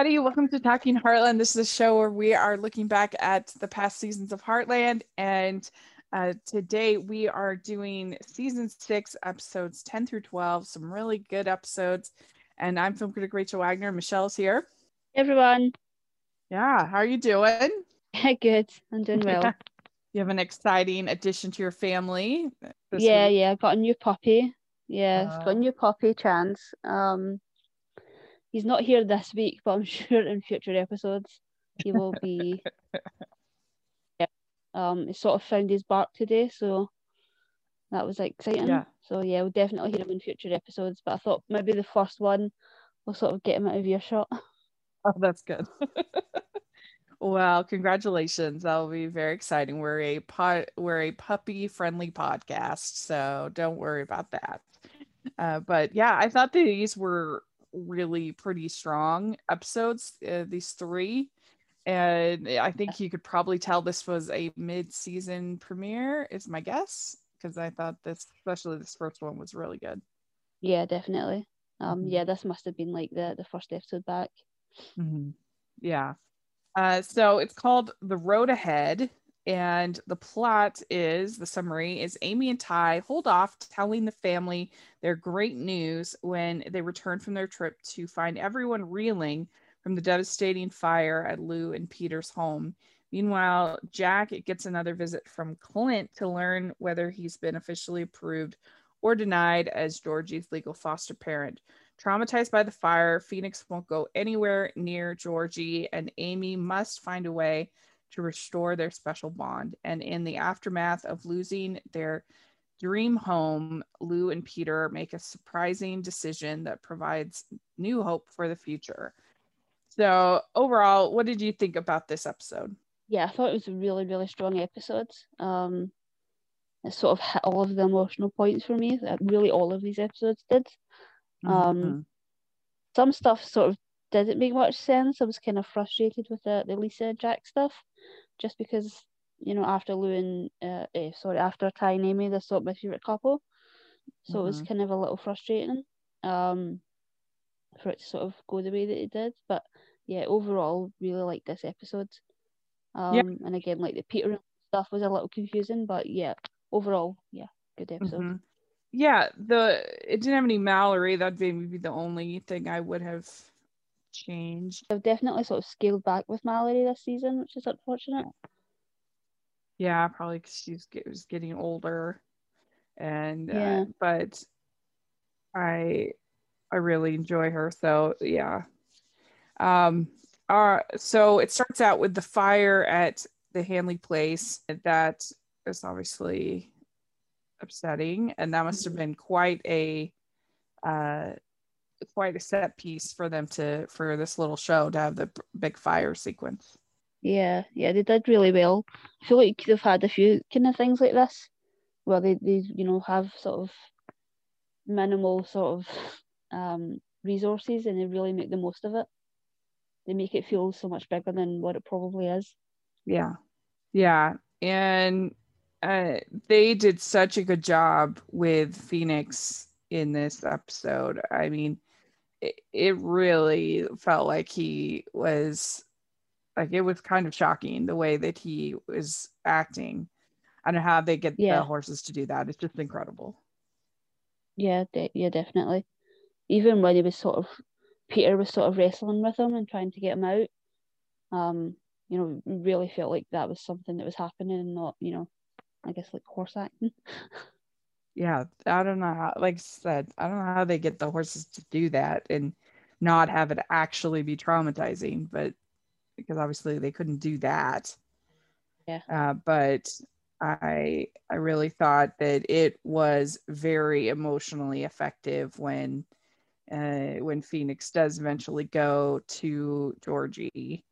everybody. Welcome to Talking Heartland. This is a show where we are looking back at the past seasons of Heartland. And uh, today we are doing season six, episodes 10 through 12, some really good episodes. And I'm film critic Rachel Wagner. Michelle's here. Hey everyone. Yeah, how are you doing? Good. I'm doing well. you have an exciting addition to your family. Yeah, week. yeah. I got a new puppy. Yeah, uh, got a new puppy, Chance. Um, he's not here this week, but I'm sure in future episodes he will be. yeah. Um, he sort of found his bark today, so that was exciting. Yeah. So yeah, we'll definitely hear him in future episodes. But I thought maybe the first one will sort of get him out of earshot. Oh, that's good. well, congratulations. That'll be very exciting. We're a pot we're a puppy friendly podcast, so don't worry about that. Uh, but yeah, I thought these were really pretty strong episodes, uh, these three. And I think you could probably tell this was a mid season premiere, is my guess, because I thought this, especially this first one, was really good. Yeah, definitely. Um, yeah, mm-hmm. this must have been like the the first episode back. Mm-hmm. Yeah. Uh, so it's called The Road Ahead. And the plot is the summary is Amy and Ty hold off telling the family their great news when they return from their trip to find everyone reeling from the devastating fire at Lou and Peter's home. Meanwhile, Jack gets another visit from Clint to learn whether he's been officially approved or denied as Georgie's legal foster parent. Traumatized by the fire, Phoenix won't go anywhere near Georgie, and Amy must find a way to restore their special bond. And in the aftermath of losing their dream home, Lou and Peter make a surprising decision that provides new hope for the future. So, overall, what did you think about this episode? Yeah, I thought it was a really, really strong episode. Um, it sort of hit all of the emotional points for me. That really all of these episodes did. Um, mm-hmm. Some stuff sort of didn't make much sense. I was kind of frustrated with the, the Lisa Jack stuff just because you know after Lou and uh, eh, sorry after Ty and Amy they're sort of my favorite couple, so mm-hmm. it was mm-hmm. kind of a little frustrating um for it to sort of go the way that it did. But yeah, overall really like this episode. Um yeah. and again like the Peter stuff was a little confusing, but yeah, overall yeah, good episode. Mm-hmm. Yeah, the it didn't have any Mallory. That'd be maybe the only thing I would have changed. I've definitely sort of scaled back with Mallory this season, which is unfortunate. Yeah, probably because she's was getting older, and uh, yeah. Uh, but I I really enjoy her. So yeah. Um. Uh, so it starts out with the fire at the Hanley place. That is obviously upsetting, and that must have been quite a uh quite a set piece for them to for this little show to have the big fire sequence. Yeah, yeah, they did really well. I feel like they've had a few kind of things like this where they, they you know have sort of minimal sort of um resources and they really make the most of it. They make it feel so much bigger than what it probably is. Yeah. Yeah. And uh, they did such a good job with Phoenix in this episode. I mean, it, really felt like he was like it was kind of shocking the way that he was acting. I don't know how they get yeah. the horses to do that. It's just incredible. Yeah, de- yeah, definitely. Even when he was sort of Peter was sort of wrestling with him and trying to get him out. Um, you know, really felt like that was something that was happening, and not you know, I guess like horse acting. yeah, I don't know how, like I said, I don't know how they get the horses to do that and not have it actually be traumatizing, but because obviously they couldn't do that. Yeah. Uh, but I I really thought that it was very emotionally effective when uh, when Phoenix does eventually go to Georgie,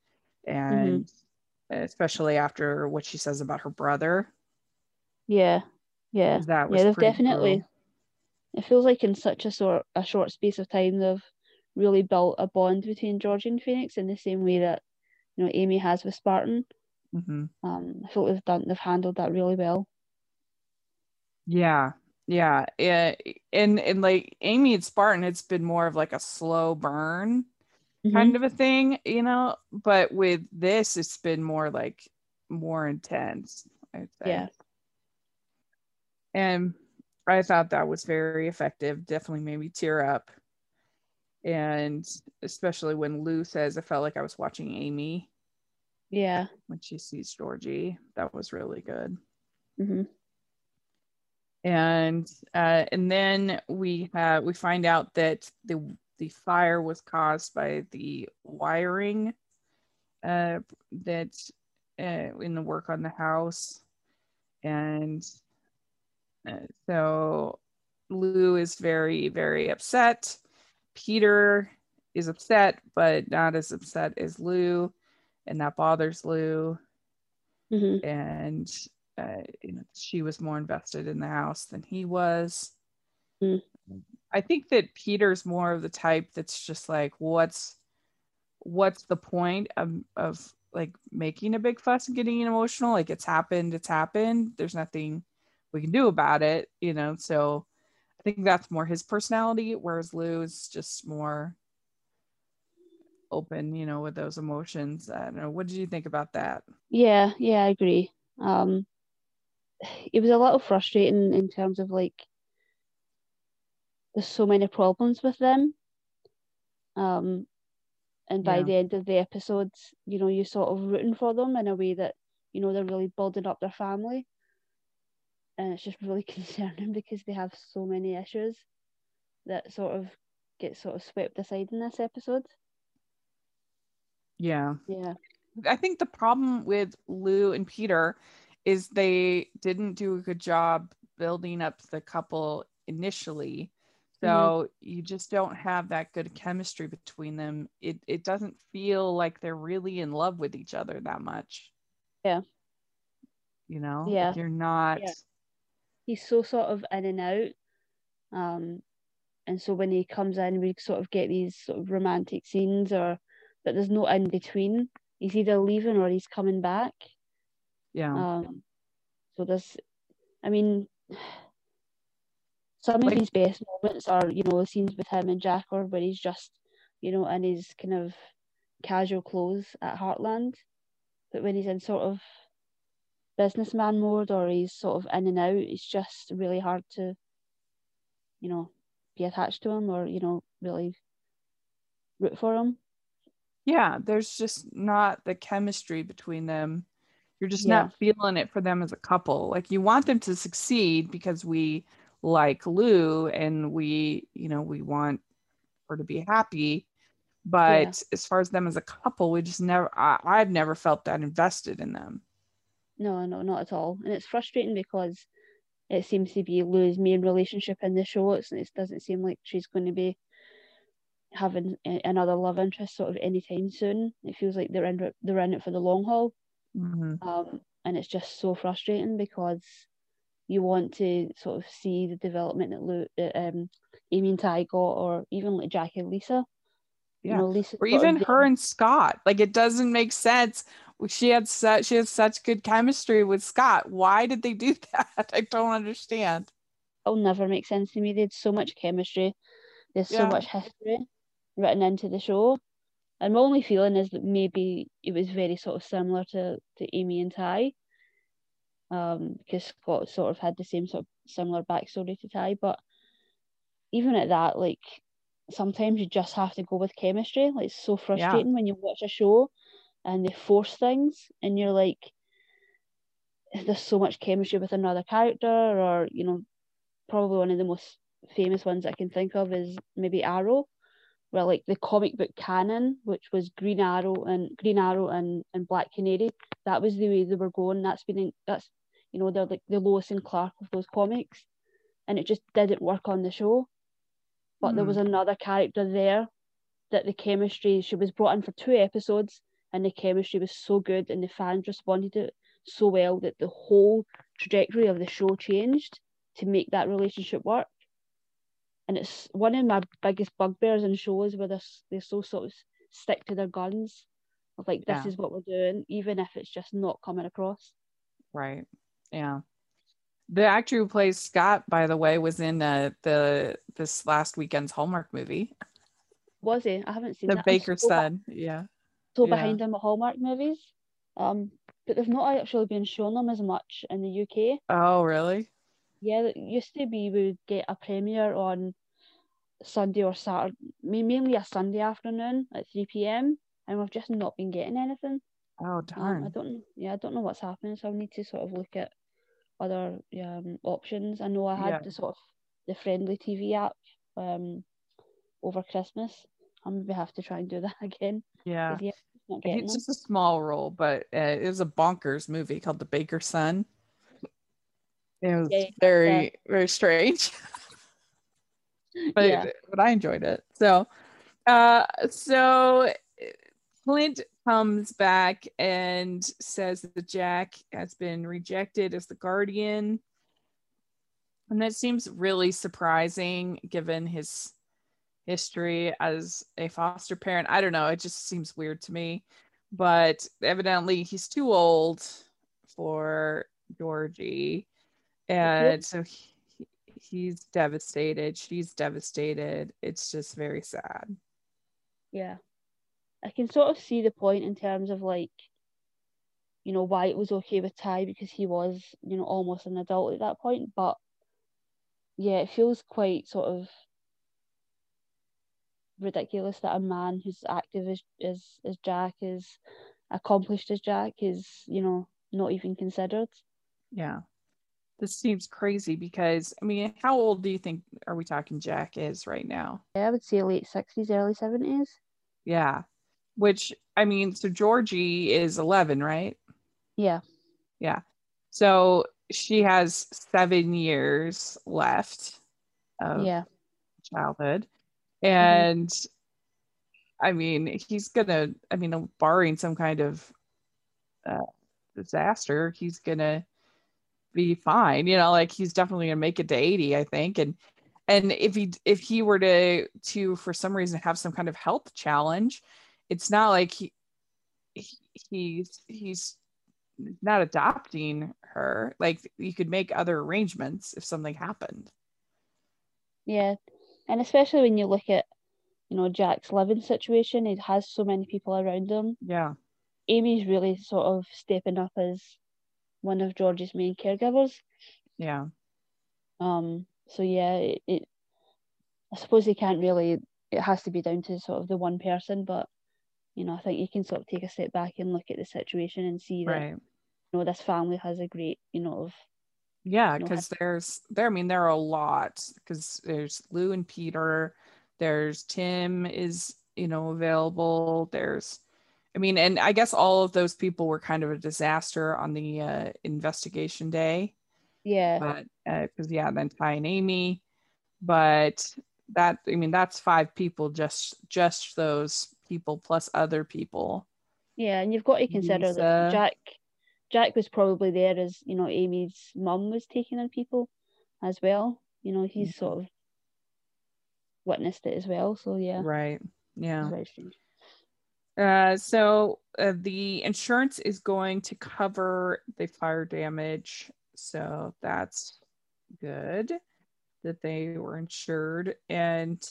and mm-hmm. especially after what she says about her brother. Yeah, yeah, that was yeah, they've definitely. Cool. It feels like in such a sort a short space of time they've really built a bond between George and Phoenix in the same way that you know Amy has with Spartan. Mm-hmm. Um, I feel like they've done they've handled that really well. Yeah, yeah, yeah, and and like Amy and Spartan, it's been more of like a slow burn. mm-hmm. kind of a thing, you know. But with this, it's been more like more intense. Yeah. And I thought that was very effective. Definitely made me tear up. And especially when Lou says, I felt like I was watching Amy. Yeah. When she sees Georgie, that was really good. Mm-hmm. And uh, and then we have we find out that the the fire was caused by the wiring uh, that uh, in the work on the house, and uh, so Lou is very very upset. Peter is upset, but not as upset as Lou, and that bothers Lou. Mm-hmm. And uh, you know, she was more invested in the house than he was. Mm. I think that Peter's more of the type that's just like, what's what's the point of of like making a big fuss and getting emotional? Like it's happened, it's happened. There's nothing we can do about it, you know. So I think that's more his personality, whereas Lou is just more open, you know, with those emotions. I don't know. What did you think about that? Yeah, yeah, I agree. Um it was a little frustrating in terms of like there's so many problems with them. Um and by yeah. the end of the episodes, you know, you're sort of rooting for them in a way that, you know, they're really building up their family and it's just really concerning because they have so many issues that sort of get sort of swept aside in this episode. Yeah. Yeah. I think the problem with Lou and Peter is they didn't do a good job building up the couple initially. So mm-hmm. you just don't have that good chemistry between them. It it doesn't feel like they're really in love with each other that much. Yeah. You know? Yeah. You're not yeah he's so sort of in and out. Um, and so when he comes in, we sort of get these sort of romantic scenes, or but there's no in between. He's either leaving or he's coming back. Yeah. Um, so there's, I mean, some like, of his best moments are, you know, the scenes with him and Jack, or where he's just, you know, in his kind of casual clothes at Heartland. But when he's in sort of businessman mode or he's sort of in and out, it's just really hard to, you know, be attached to him or, you know, really root for him. Yeah, there's just not the chemistry between them. You're just yeah. not feeling it for them as a couple. Like you want them to succeed because we like Lou and we, you know, we want her to be happy. But yeah. as far as them as a couple, we just never, I, I've never felt that invested in them. No, no, not at all. And it's frustrating because it seems to be Lou's main relationship in the show. It's, it doesn't seem like she's going to be having another love interest sort of anytime soon. It feels like they're in they're in it for the long haul, mm-hmm. um, and it's just so frustrating because you want to sort of see the development that Lou, um, Amy and Ty got, or even like Jackie and Lisa. Yeah, you know, Lisa or even her and Scott. Like it doesn't make sense she had such she has such good chemistry with Scott. Why did they do that? I don't understand. It'll never make sense to me. They had so much chemistry. There's yeah. so much history written into the show. And my only feeling is that maybe it was very sort of similar to, to Amy and Ty. Um, because Scott sort of had the same sort of similar backstory to Ty. But even at that, like sometimes you just have to go with chemistry. Like it's so frustrating yeah. when you watch a show and they force things and you're like there's so much chemistry with another character or you know probably one of the most famous ones I can think of is maybe Arrow where like the comic book canon which was Green Arrow and Green Arrow and, and Black Canary that was the way they were going that's been in, that's you know they're like the Lois and Clark of those comics and it just didn't work on the show but mm. there hmm. was another character there that the chemistry she was brought in for two episodes and the chemistry was so good and the fans responded to it so well that the whole trajectory of the show changed to make that relationship work. And it's one of my biggest bugbears in shows where they're, they so sort of stick to their guns of like this yeah. is what we're doing, even if it's just not coming across. Right. Yeah. The actor who plays Scott, by the way, was in uh, the this last weekend's Hallmark movie. Was he? I haven't seen the that. Baker's so son. Yeah. So Yeah. behind him with Hallmark movies. Um, but they've not actually been showing them as much in the UK. Oh, really? Yeah, it used to be we would get a premiere on Sunday or Saturday, mainly a Sunday afternoon at 3 p.m. and we've just not been getting anything. Oh, Um. I don't, yeah, I don't know what's happening, so I need to sort of look at other um options. I know I had Yeah. the sort of the friendly TV app um over Christmas. I maybe have to try and do that again. yeah. yeah, It's just a small role, but uh, it was a bonkers movie called The Baker's Son. It was Yeah, yeah, very, very strange. but yeah, but I enjoyed it. So, uh, so Clint comes back and says that Jack has been rejected as the guardian, and that seems really surprising given his history as a foster parent. I don't know. It just seems weird to me, but evidently he's too old for Georgie, and so he, he's devastated. She's devastated. It's just very sad. yeah. I can sort of see the point in terms of like, you know, why it was okay with Ty because he was, you know, almost an adult at that point. But yeah, it feels quite sort of ridiculous that a man who's active as as, as Jack is accomplished as Jack is, you know, not even considered. Yeah. This seems crazy because I mean, how old do you think are we talking Jack is right now? Yeah, I would say late sixties, early seventies. Yeah. Which I mean, so Georgie is 11, right? Yeah. Yeah. So she has seven years left of Yeah. childhood. And I mean, he's gonna, I mean, barring some kind of uh, disaster, he's gonna be fine. You know, like he's definitely gonna make it to 80, I think. And and if he if he were to to for some reason have some kind of health challenge, it's not like he, he he's he's not adopting her. Like you could make other arrangements if something happened. Yeah. And especially when you look at, you know, Jack's living situation, he has so many people around him. Yeah. Amy's really sort of stepping up as one of George's main caregivers. Yeah. Um, so yeah, it, it I suppose he can't really it has to be down to sort of the one person, but you know, I think you can sort of take a step back and look at the situation and see that Right. you know this family has a great, you know, of Yeah, because there's there. I mean, there are a lot because there's Lou and Peter. There's Tim is you know available. There's, I mean, and I guess all of those people were kind of a disaster on the uh, investigation day. yeah, But because yeah, then Ty and Amy, but that I mean that's five people just just those people plus other people. yeah, and you've got to consider Lisa. that Jack Jack was probably there as, you know, Amy's mum was taking in people as well. You know, he's sort of witnessed it as well. So yeah, Right. Yeah. very strange. Uh, so uh, the insurance is going to cover the fire damage. So that's good that they were insured. And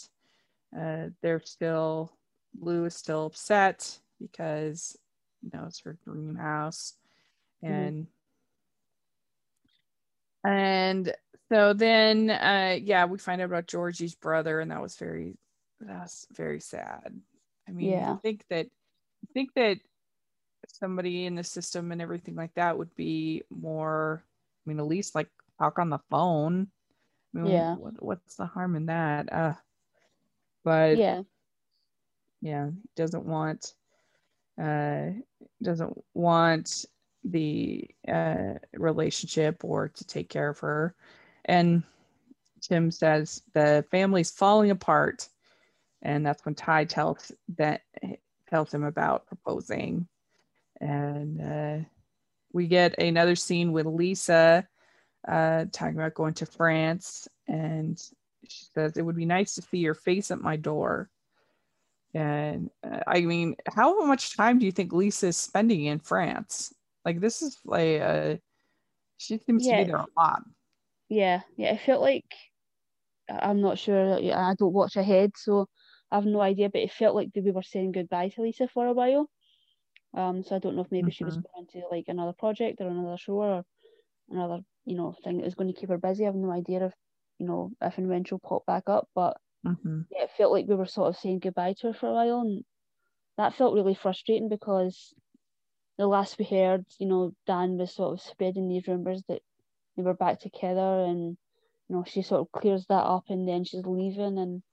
uh, they're still, Lou is still upset because, you know, it's her dream house. Mhm. And, and so then, uh, yeah, we find out about Georgie's brother, and that was very, that's very sad. I mean, Yeah. I think that, I think that somebody in the system and everything like that would be more, I mean, at least like talk on the phone. I mean, Yeah. what, what's the harm in that? Uh, but Yeah, yeah he doesn't want uh doesn't want the uh relationship or to take care of her. And tim says the family's falling apart. And that's when ty tells that tells him about proposing. And uh we get another scene with lisa uh talking about going to france. And she says it would be nice to see your face at my door. And uh, I mean, how much time do you think Lisa is spending in France? Like, this is like, uh, she seems to be there a lot. yeah, yeah. It felt like I- I'm not sure. yeah, I don't watch ahead, so I have no idea, but it felt like we were saying goodbye to Lisa for a while. Um, so I don't know if maybe mm-hmm. she was mm-hmm. going to like another project or another show or another, you know, thing that was going to keep her busy. I have no idea if, you know, if and when she'll pop back up. But mm-hmm. yeah, it felt like we were sort of saying goodbye to her for a while, and that felt really frustrating because the last we heard, you know, Dan was sort of spreading these rumors that they were back together, and you know, she sort of clears that up, and then she's leaving, and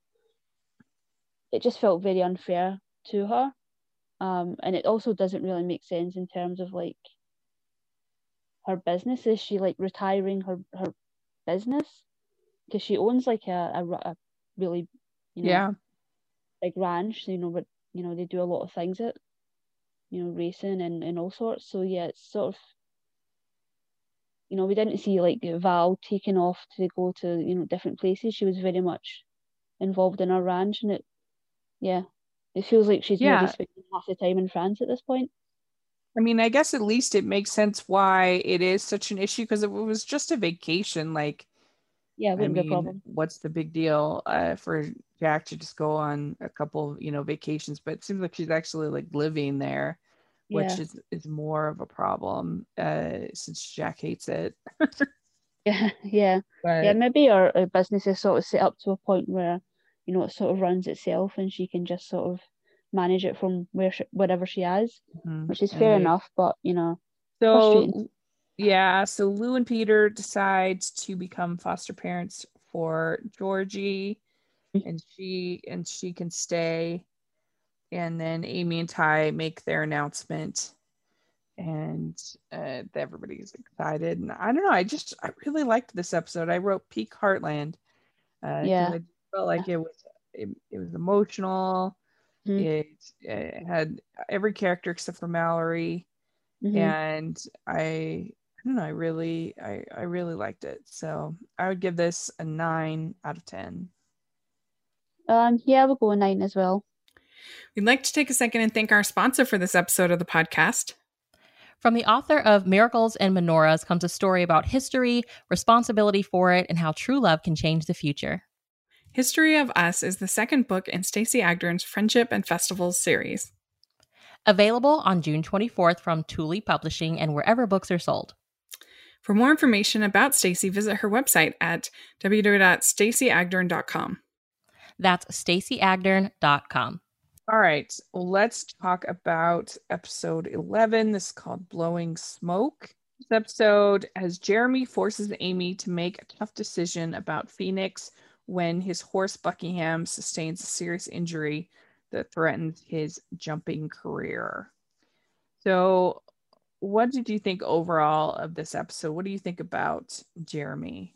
it just felt very unfair to her. Um, and it also doesn't really make sense in terms of like her business. Is she like retiring her her business because she owns like a, a, a really you know yeah big ranch. You know, but you know they do a lot of things at you know racing and and all sorts. So yeah, it's sort of you know we didn't see like Val taking off to go to you know different places. She was very much involved in her ranch, and it yeah it feels like she's yeah. maybe spending half the time in France at this point. I mean, I guess at least it makes sense why it is such an issue because it was just a vacation. Like, yeah, wouldn't I mean, be a problem. What's the big deal uh, for Jack to just go on a couple, you know, vacations? But it seems like she's actually like living there, which yeah. is is more of a problem uh, since Jack hates it. yeah, yeah, but, yeah. Maybe our, our business is sort of set up to a point where you know it sort of runs itself, and she can just sort of manage it from where she, wherever she is, mm-hmm. which is fair right. enough. But you know, so yeah, so Lou and Peter decides to become foster parents for Georgie, and she and she can stay. And then Amy and Ty make their announcement, and uh, everybody's excited. And I don't know, I just I really liked this episode. I wrote peak Heartland. Uh, yeah, I felt like it was it, it was emotional. Mm-hmm. It, it, had every character except for Mallory, mm-hmm. and I, I don't know. I really, I, I really liked it. So I would give this a nine out of ten. Um, yeah, we'll go a nine as well. We'd like to take a second and thank our sponsor for this episode of the podcast. From the author of Miracles and Menorahs comes a story about history, responsibility for it, and how true love can change the future. History of Us is the second book in Stacey Agdern's Friendship and Festivals series. Available on June 24th from Tule Publishing and wherever books are sold. For more information about Stacey, visit her website at www.staceyagdern.com. That's staceyagdern.com. All right, let's talk about episode 11. This is called Blowing Smoke. This episode has Jeremy forces Amy to make a tough decision about Phoenix when his horse Buckingham sustains a serious injury that threatens his jumping career. So, what did you think overall of this episode? What do you think about Jeremy?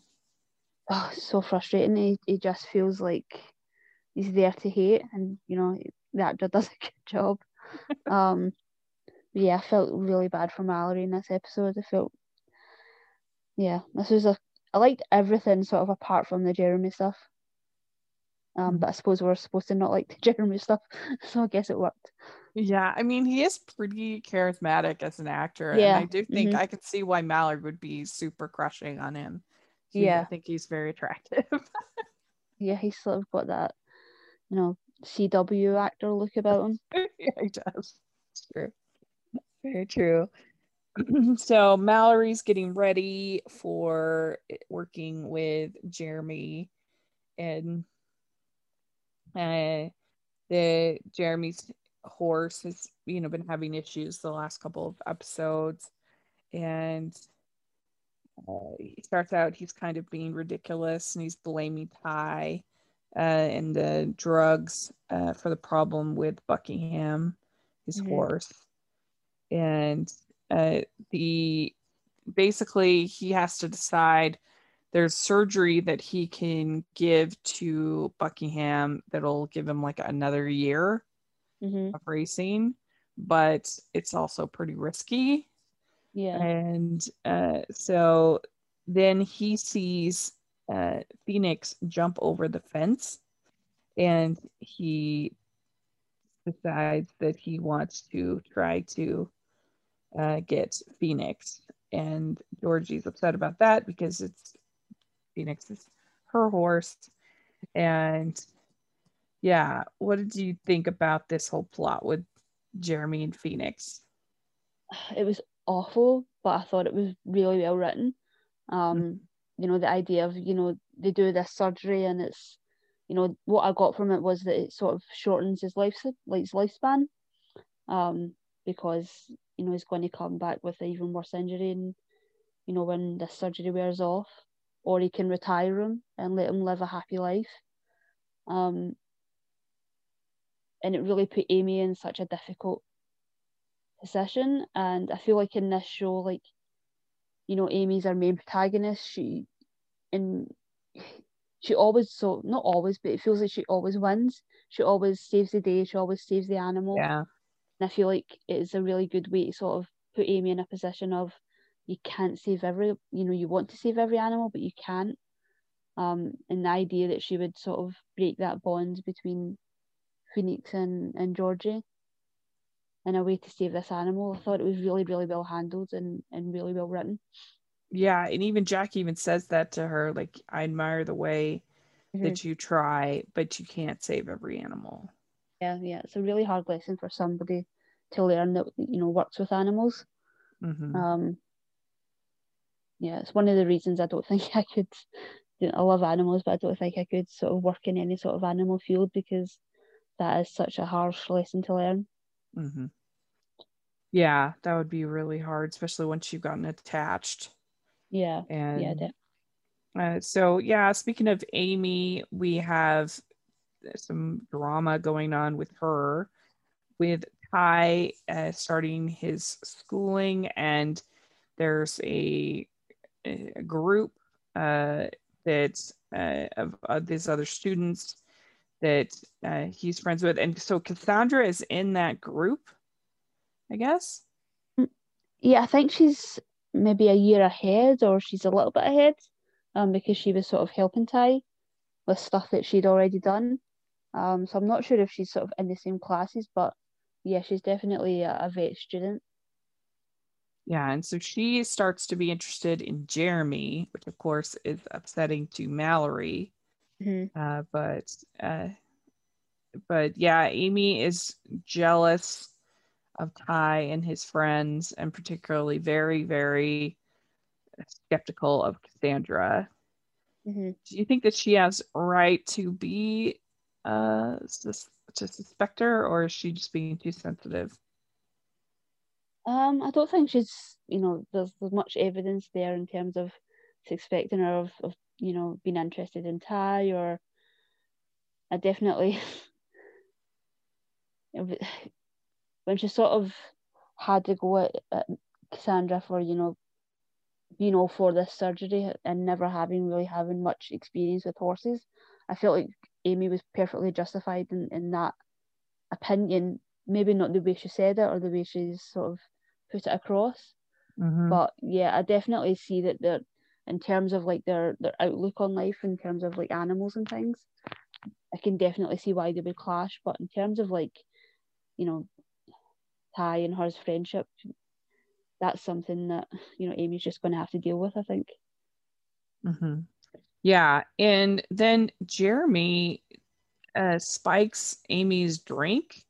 Oh, so frustrating. He, he just feels like he's there to hate, and you know, the actor does a good job. um, yeah, I felt really bad for Mallory in this episode. I felt, yeah, this was a I liked everything sort of apart from the Jeremy stuff. Um, mm. but I suppose we're supposed to not like the Jeremy stuff, so I guess it worked. Yeah, I mean he is pretty charismatic as an actor, yeah. and I do think mm-hmm. I could see why Mallory would be super crushing on him. He, yeah, I think he's very attractive. yeah, he's sort of got that, you know, CW actor look about him. yeah, he does. It's true. Very true. so Mallory's getting ready for working with Jeremy and uh, the Jeremy's horse has you know been having issues the last couple of episodes. And uh, he starts out he's kind of being ridiculous and he's blaming Ty uh, and the drugs uh, for the problem with Buckingham his mm-hmm. horse. And uh, the basically he has to decide there's surgery that he can give to Buckingham that'll give him like another year mm-hmm. of racing, but it's also pretty risky. Yeah. And uh, so then he sees uh, Phoenix jump over the fence and he decides that he wants to try to uh, get Phoenix. And Georgie's upset about that because it's Phoenix's her horse. And Yeah. What did you think about this whole plot with Jeremy and Phoenix? It was awful, but I thought it was really well written. Um, mm-hmm. You know, the idea of, you know, they do this surgery and it's, you know, what I got from it was that it sort of shortens his life, like his lifespan. Um, because, you know, he's going to come back with an even worse injury and, you know, when the surgery wears off, or he can retire him and let him live a happy life. Um, and it really put Amy in such a difficult position. And I feel like in this show, like, you know, Amy's our main protagonist. She, and she always, so not always, but it feels like she always wins. She always saves the day. She always saves the animal. Yeah. And I feel like it is a really good way to sort of put Amy in a position of you can't save every, you know, you want to save every animal, but you can't. Um, and the idea that she would sort of break that bond between Phoenix and, and Georgie in a way to save this animal. I thought it was really, really well handled and, and really well written. Yeah, and even Jack even says that to her, like, I admire the way mm-hmm. that you try, but you can't save every animal. Yeah, yeah. It's a really hard lesson for somebody to learn that, you know, works with animals. Mm-hmm. Um yeah, it's one of the reasons I don't think I could you know, I love animals, but I don't think I could sort of work in any sort of animal field because that is such a harsh lesson to learn. Mm-hmm. Yeah, that would be really hard, especially once you've gotten attached. Yeah. And yeah. Uh, so yeah, speaking of Amy, we have some drama going on with her, with Ty uh, starting his schooling, and there's a, a group uh, that uh, of, of these other students that uh, he's friends with. And so Cassandra is in that group, I guess. Yeah, I think she's maybe a year ahead or she's a little bit ahead um, because she was sort of helping Ty with stuff that she'd already done. Um, so I'm not sure if she's sort of in the same classes, but yeah, she's definitely a, a vet student. Yeah, and so she starts to be interested in Jeremy, which of course is upsetting to Mallory. Mm-hmm. Uh, but uh, but yeah, Amy is jealous of Ty and his friends, and particularly very very skeptical of Cassandra. Mm-hmm. Do you think that she has right to be uh to suspect her, or is she just being too sensitive? Um, I don't think she's, you know, there's there's much evidence there in terms of suspecting her of, of you know, been interested in Ty or I definitely when she sort of had to go at, at Cassandra for, you know, being all for this surgery and never having really having much experience with horses, I felt like Amy was perfectly justified in, in that opinion. Maybe not the way she said it or the way she's sort of put it across. Mm-hmm. But yeah, I definitely see that they're in terms of like their their outlook on life in terms of like animals and things i can definitely see why they would clash but in terms of like you know ty and her's friendship that's something that you know amy's just going to have to deal with i think mm-hmm. yeah and then jeremy uh spikes amy's drink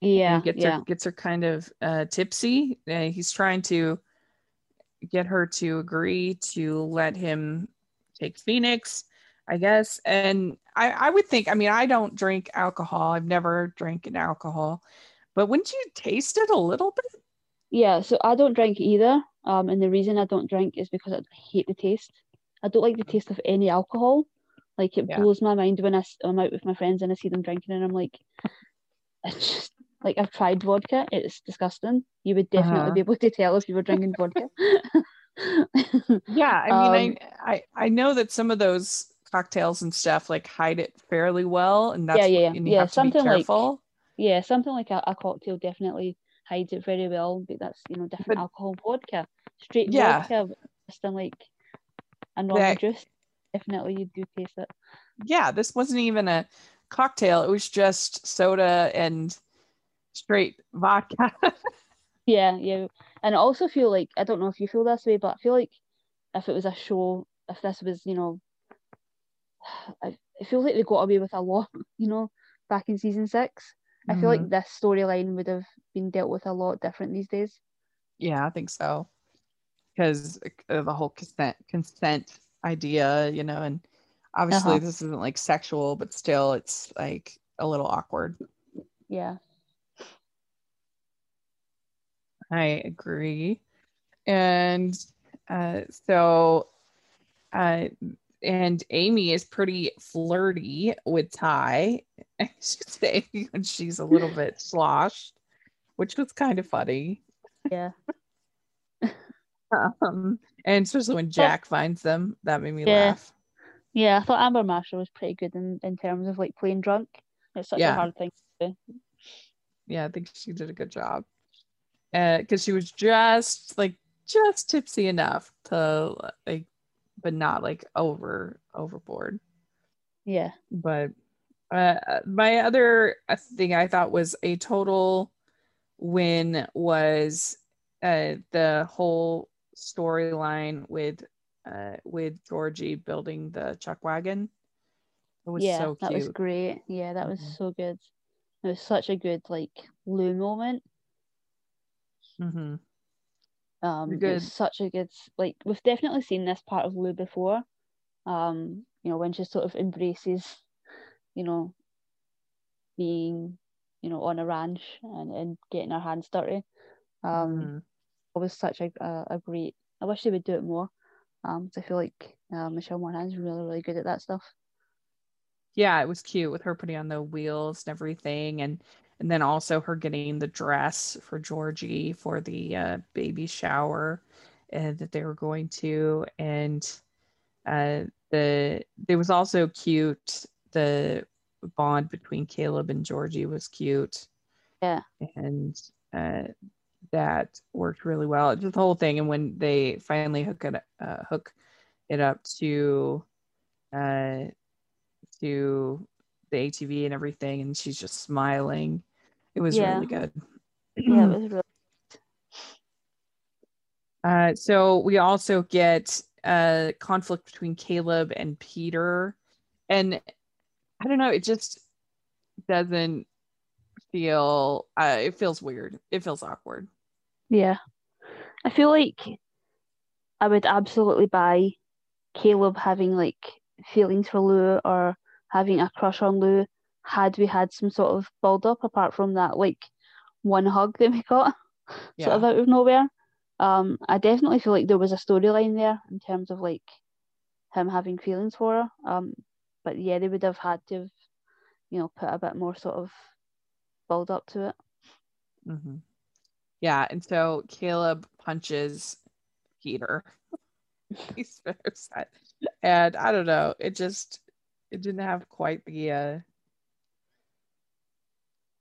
yeah gets yeah. her gets her kind of uh tipsy uh, he's trying to get her to agree to let him take Phoenix, I guess. And I, I would think, I mean, I don't drink alcohol. I've never drank an alcohol, but wouldn't you taste it a little bit? Yeah, so I don't drink either. Um, and the reason I don't drink is because I hate the taste. I don't like the taste of any alcohol. Like it yeah. blows my mind when I, I'm out with my friends and I see them drinking, and I'm like, it's just like I've tried vodka, it's disgusting. You would definitely uh-huh. be able to tell if you were drinking vodka. yeah, I mean, um, I, I I know that some of those cocktails and stuff like hide it fairly well, and that's yeah, yeah, and yeah. something like yeah, something like a, a, cocktail definitely hides it very well. But that's you know different but, alcohol vodka, straight yeah. vodka, just like a normal that, juice. Definitely, you do taste it. Yeah, this wasn't even a cocktail; it was just soda and straight vodka. yeah, yeah. And I also feel like I don't know if you feel this way, but I feel like if it was a show, if this was, you know, I, it feels like they got away with a lot, you know, back in season 6 I feel like this storyline would have been dealt with a lot different these days. Yeah, I think so. Because of the whole consent consent idea, you know, and obviously Uh-huh. this isn't like sexual, but still it's like a little awkward. Yeah. I agree. And uh, so, uh, and Amy is pretty flirty with Ty, I should say, and she's a little bit sloshed, which was kind of funny. Yeah. Um, and especially when Jack finds them, that made me Yeah. laugh. Yeah, I thought Amber Marshall was pretty good in, in terms of like playing drunk. It's such Yeah. a hard thing to do. Yeah, I think she did a good job. Because she was just like just tipsy enough to like, but not like over overboard. Yeah. but uh, my other uh, thing I thought was a total win was uh, the whole storyline with uh, with Georgie building the chuck wagon. It was yeah, so cute. that was great. Yeah, that was Mhm. so good. It was such a good like Lou moment. Hmm Um, it was such a good like we've definitely seen this part of Lou before. Um, you know, when she sort of embraces, you know, being, you know, on a ranch and, and getting her hands dirty. Um, Mhm. it was such a, a, a great. I wish they would do it more. Um, I feel like uh, Michelle Monaghan's really really good at that stuff. Yeah, it was cute with her putting on the wheels and everything, and and then also her getting the dress for Georgie for the uh, baby shower uh, that they were going to, and uh, the it was also cute. The bond between Caleb and Georgie was cute. Yeah. and uh, that worked really well. Just the whole thing, and when they finally hook it uh, hook it up to uh, to the ATV and everything, and she's just smiling. It was Yeah. really good. Yeah, it was really Uh, so we also get a conflict between Caleb and Peter, and I don't know, it just doesn't feel. Uh, it feels weird. It feels awkward. Yeah. I feel like I would absolutely buy Caleb having like feelings for Lou or having a crush on Lou had we had some sort of build up apart from that like one hug that we got Yeah. sort of out of nowhere. Um, I definitely feel like there was a storyline there in terms of like him having feelings for her. Um, but yeah, they would have had to have, you know, put a bit more sort of build up to it. hmm Yeah, and so Caleb punches Peter. He's very upset, and I don't know. It just it didn't have quite the uh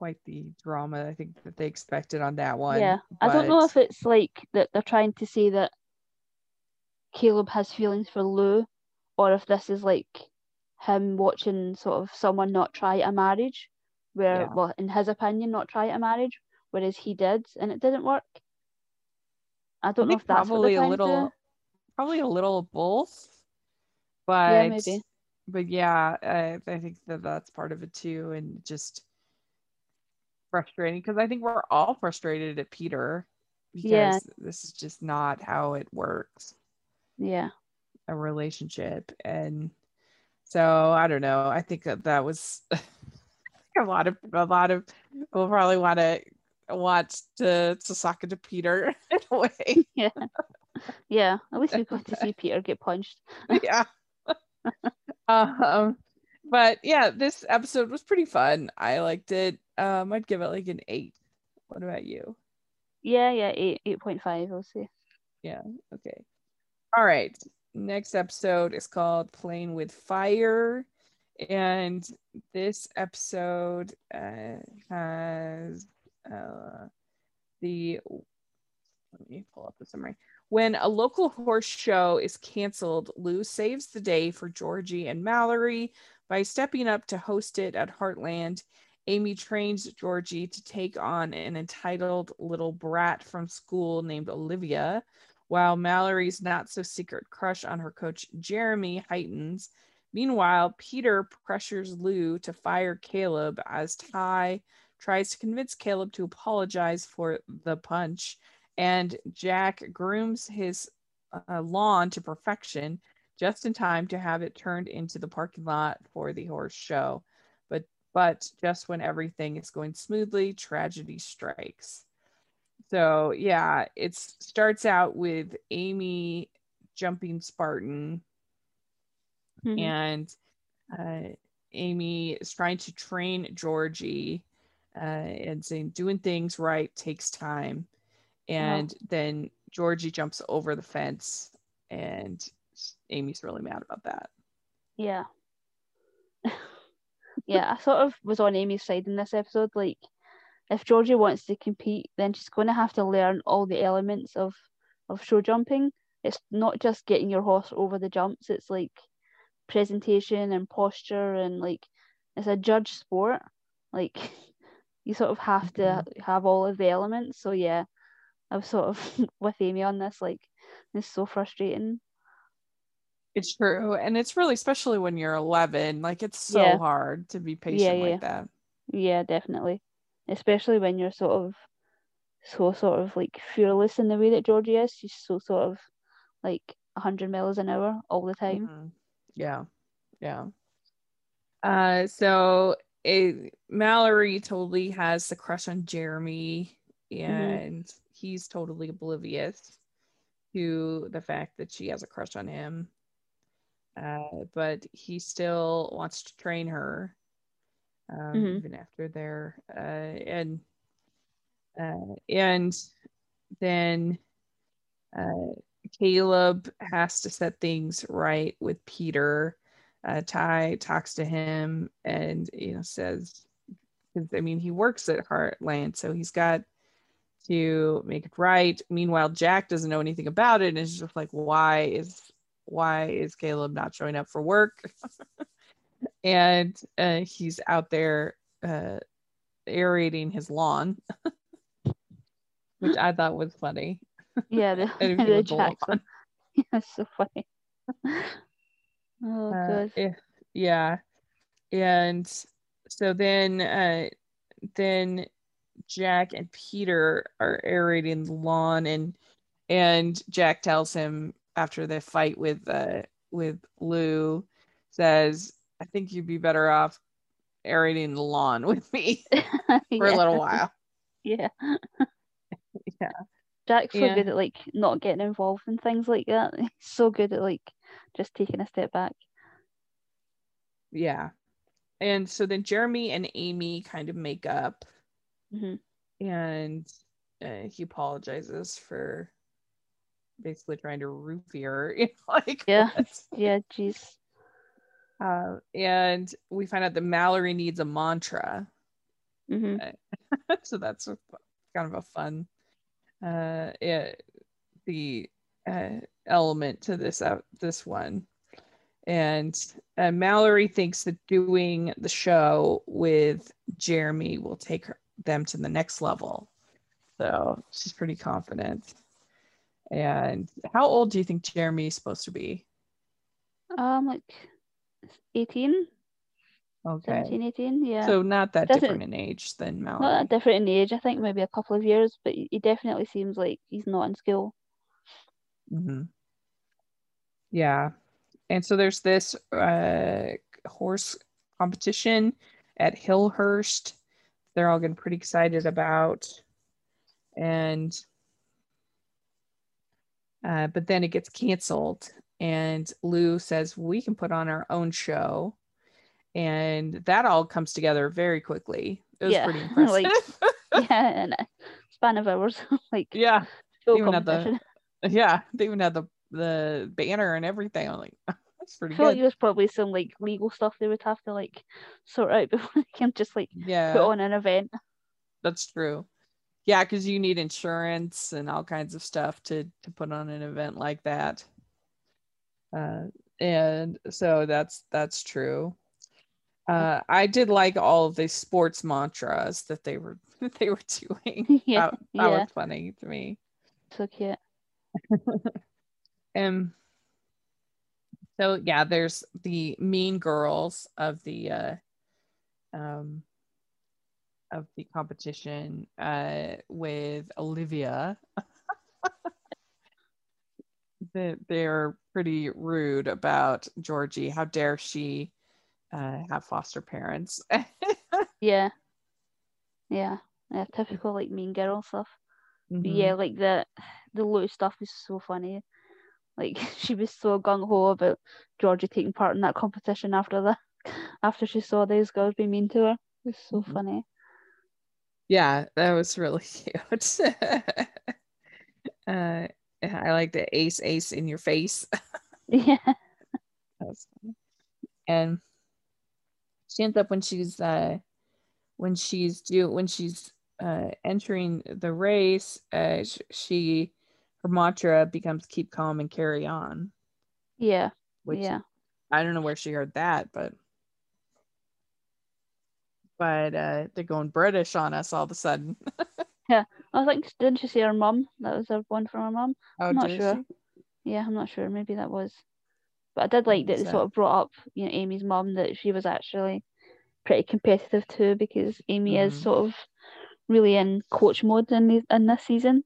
quite the drama I think that they expected on that one. Yeah, I don't know if it's like that they're trying to say that Caleb has feelings for Lou, or if this is like him watching sort of someone not try a marriage, where, Yeah. well, in his opinion, not try a marriage, whereas he did and it didn't work. I I don't know if that's probably a trying to little probably a little both but Yeah, maybe. but yeah I, I think that that's part of it too and just frustrating because i think we're all frustrated at peter because Yeah. this is just not how it works Yeah, a relationship and so i don't know i think that that was a lot of a lot of will probably want to watch to it to peter in a way yeah, yeah. At least we got to see Peter get punched. yeah. um, but yeah, this episode was pretty fun. I liked it. Um, I'd give it like an eight. What about you? Yeah, yeah, eight, eight point five. I'll say. Yeah, okay. All right. Next episode is called Playing with Fire. And this episode uh, has uh, the let me pull up the summary. When a local horse show is canceled, Lou saves the day for Georgie and Mallory by stepping up to host it at Heartland. Amy trains Georgie to take on an entitled little brat from school named Olivia, while Mallory's not so secret crush on her coach Jeremy heightens. Meanwhile, Peter pressures Lou to fire Caleb as Ty tries to convince Caleb to apologize for the punch, and Jack grooms his uh, lawn to perfection just in time to have it turned into the parking lot for the horse show. But but just when everything is going smoothly, tragedy strikes. So yeah, it starts out with Amy jumping Spartan, mm-hmm. and uh, Amy is trying to train Georgie uh, and saying doing things right takes time. And then Georgie jumps over the fence, and Amy's really mad about that. Yeah. yeah, I sort of was on Amy's side in this episode. Like, if Georgie wants to compete, then she's going to have to learn all the elements of of show jumping. It's not just getting your horse over the jumps. It's like presentation and posture and like it's a judge sport. Like you sort of have to mm-hmm. have all of the elements. So yeah, I was sort of with Amy on this. Like it's so frustrating. It's true, and it's really especially when you're 11. Like it's so yeah. hard to be patient yeah, yeah. like that. Yeah, definitely especially when you're sort of so sort of like fearless in the way that Georgie is. She's so sort of like 100 miles an hour all the time. Mm-hmm. Yeah. Yeah. Uh, so it, Mallory totally has the crush on Jeremy, mm-hmm. and mm-hmm. he's totally oblivious to the fact that she has a crush on him. Uh, but he still wants to train her um, mm-hmm. even after they're uh, and uh, and then uh, Caleb has to set things right with Peter. Uh, Ty talks to him and you know says, I mean he works at Heartland, so he's got to make it right. Meanwhile, Jack doesn't know anything about it and is just like, why is why is Caleb not showing up for work? and uh, he's out there uh, aerating his lawn, which I thought was funny. Yeah, the, the Jackson. Yeah, so funny. oh, uh, good. yeah, and so then, uh, then Jack and Peter are aerating the lawn, and and Jack tells him after the fight with uh with Lou, says I think you'd be better off aerating the lawn with me for yeah. a little while. Yeah. yeah. Jack's so yeah. good at like not getting involved in things like that. He's so good at like just taking a step back. Yeah. And so then Jeremy and Amy kind of make up. Mm-hmm. And uh, he apologizes for basically trying to roofie her. like, yeah. What? Yeah, jeez. Uh, and we find out that Mallory needs a mantra. Mm-hmm. so that's a, kind of a fun uh, it, the uh, element to this uh, this one. And uh, Mallory thinks that doing the show with Jeremy will take her, them to the next level. So she's pretty confident. And how old do you think Jeremy is supposed to be? Um, like 18. Okay. 17, 18, yeah. So not that Doesn't, different in age than Mallory. Not that different in age. I think maybe a couple of years, but he definitely seems like he's not in school. Mm-hmm. Yeah. And so there's this uh, horse competition at Hillhurst. They're all getting pretty excited about. And uh, but then it gets canceled and Lou says we can put on our own show, and that all comes together very quickly. It was yeah. pretty impressive. like, yeah, in a span of hours. like yeah, they even had the yeah, they even had the the banner and everything. I'm like, that's pretty I feel good. like there's probably some like legal stuff they would have to like sort out before they can just like yeah. put on an event. That's true. Yeah, because you need insurance and all kinds of stuff to to put on an event like that uh, and so that's that's true uh, I did like all of the sports mantras that they were that they were doing. yeah, that, that yeah. was funny to me. So cute. and so yeah, there's the mean girls of the uh um of the competition uh with Olivia. that they're pretty rude about Georgie. How dare she uh, have foster parents? yeah, yeah, yeah. Typical like mean girl stuff. Mhm. But yeah, like the the Lou stuff is so funny. Like she was so gung ho about Georgie taking part in that competition after the after she saw these girls be mean to her. It was so Mhm. funny. Yeah, that was really cute. uh, I like the ace ace in your face. Yeah. That was funny. And she ends up when she's uh when she's do when she's uh entering the race, uh she her mantra becomes keep calm and carry on, Yeah. which yeah. I don't know where she heard that, but but uh they're going British on us all of a sudden. Yeah, I think didn't she say her mum? That was her one from her mum. Oh, I'm not sure. she? Yeah, I'm not sure. Maybe that was. But I did like that they sort of brought up, you know, Amy's mum that she was actually pretty competitive too because Amy is Mhm. sort of really in coach mode in the, in this season.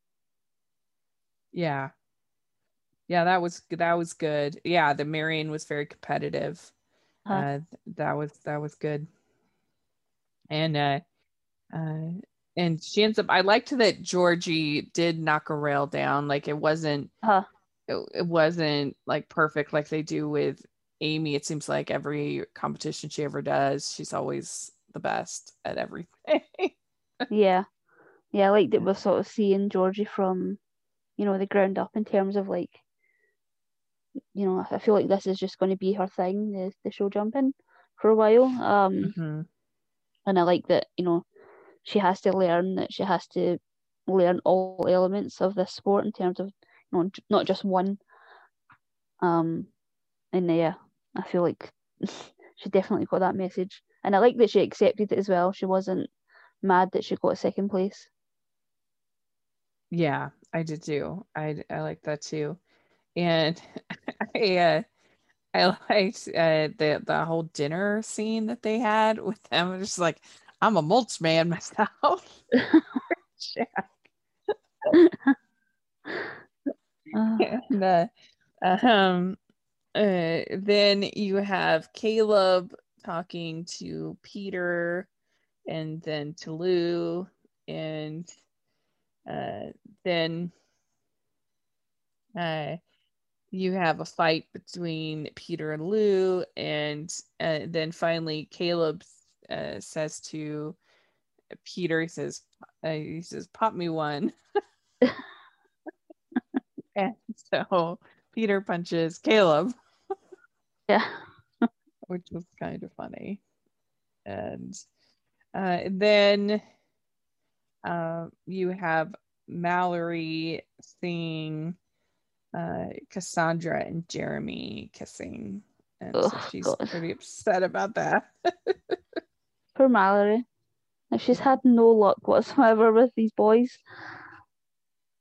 Yeah. Yeah, that was that was good. Yeah, the Marion was very competitive. Uh-huh. Uh that was that was good. And uh uh and she ends up I liked that Georgie did knock a rail down. Like it wasn't Uh-huh. it, it wasn't like perfect like they do with Amy. It seems like every competition she ever does, she's always the best at everything. Yeah. Yeah, I liked that we're sort of seeing Georgie from, you know, the ground up in terms of like, you know, I feel like this is just going to be her thing, the, the show jumping for a while. Um, Mhm. And I like that, you know, she has to learn that she has to learn all elements of this sport in terms of, you know, not just one. Um, and yeah, I feel like she definitely got that message, and I like that she accepted it as well. She wasn't mad that she got second place. Yeah, I did too. I I like that too. And I uh I liked uh the the whole dinner scene that they had with them. I'm just like, I'm a mulch man myself. And uh, um uh then you have Caleb talking to Peter and then to Lou and uh then uh you have a fight between Peter and Lou and uh, then finally Caleb uh, says to Peter he says uh, he says pop me one. And so Peter punches Caleb. Yeah, which was kind of funny. And uh, then uh, you have Mallory seeing uh, Cassandra and Jeremy kissing. And so she's God. pretty upset about that. poor Mallory. Like she's had no luck whatsoever with these boys.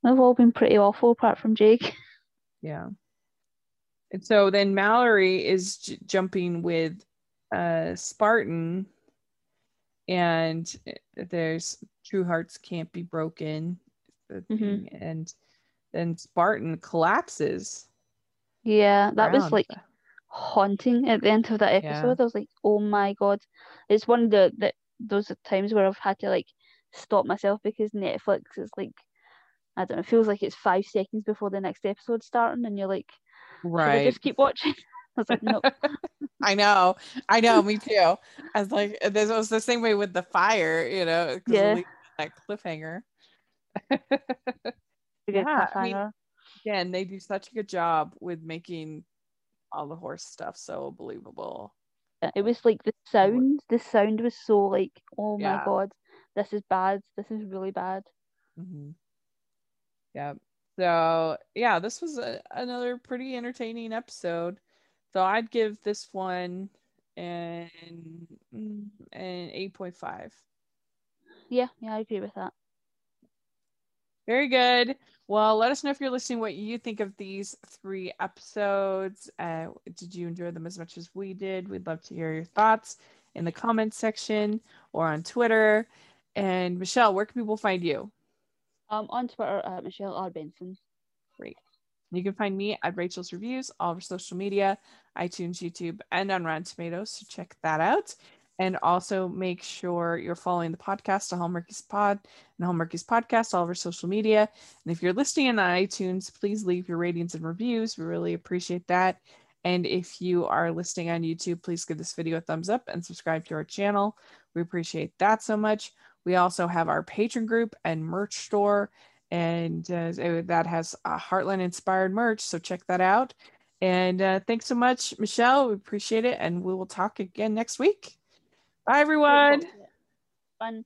They've all been pretty awful, apart from Jake. Yeah. And so then Mallory is j- jumping with uh, Spartan, and there's True Hearts Can't Be Broken. the Mhm. And Spartan collapses. Yeah, that was like haunting at the end of that Yeah. episode. I was like, oh my god. It's one of the, the those times where I've had to like stop myself because Netflix is like I don't know, it feels like it's five seconds before the next episode starting and you're like, should I right. just keep watching? I was like, no. I know, I know, me too. I was like, this was the same way with the fire, you know, Yeah. that cliffhanger. Yeah, I mean- Again, they do such a good job with making all the horse stuff so believable. It was like the sound, the sound was so like, oh my god, this is bad. This is really bad. hmm Yeah. So yeah, this was a, another pretty entertaining episode. So I'd give this one an mm, an eight point five. Yeah, yeah, I agree with that. Very good. Well, let us know if you're listening what you think of these three episodes. Uh, did you enjoy them as much as we did? We'd love to hear your thoughts in the comments section or on Twitter. And Michelle, where can people find you? Um, on Twitter at Michelle R. Benson. Great. You can find me at Rachel's Reviews, all over social media, iTunes, YouTube, and on Rotten Tomatoes. So check that out. And also make sure you're following the podcast, the Hallmarkies Pod and Hallmarkies Podcast, all over social media. And if you're listening on iTunes, please leave your ratings and reviews. We really appreciate that. And if you are listening on YouTube, please give this video a thumbs up and subscribe to our channel. We appreciate that so much. We also have our Patreon group and merch store, and uh, that has a Heartland inspired merch. So check that out. And uh, thanks so much, Michelle. We appreciate it. And we will talk again next week. Bye, everyone. Fun.